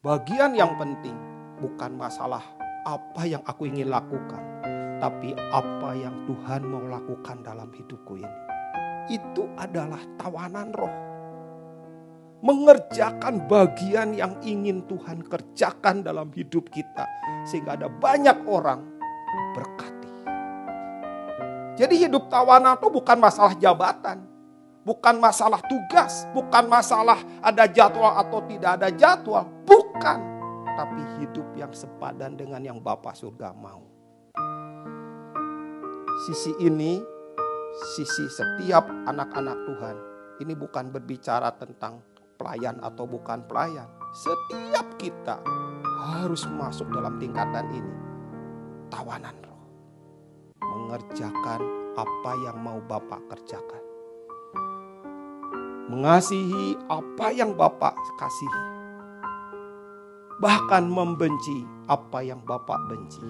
Bagian yang penting bukan masalah apa yang aku ingin lakukan, tapi apa yang Tuhan mau lakukan dalam hidupku ini. Itu adalah tawanan roh. Mengerjakan bagian yang ingin Tuhan kerjakan dalam hidup kita, sehingga ada banyak orang berkati. Jadi, hidup tawanan itu bukan masalah jabatan, bukan masalah tugas, bukan masalah ada jadwal atau tidak ada jadwal, bukan, tapi hidup yang sepadan dengan yang Bapa surga mau. Sisi ini, sisi setiap anak-anak Tuhan, ini bukan berbicara tentang pelayan atau bukan pelayan. Setiap kita harus masuk dalam tingkatan ini. Tawanan roh. Mengerjakan apa yang mau Bapak kerjakan. Mengasihi apa yang Bapak kasihi. Bahkan membenci apa yang Bapak benci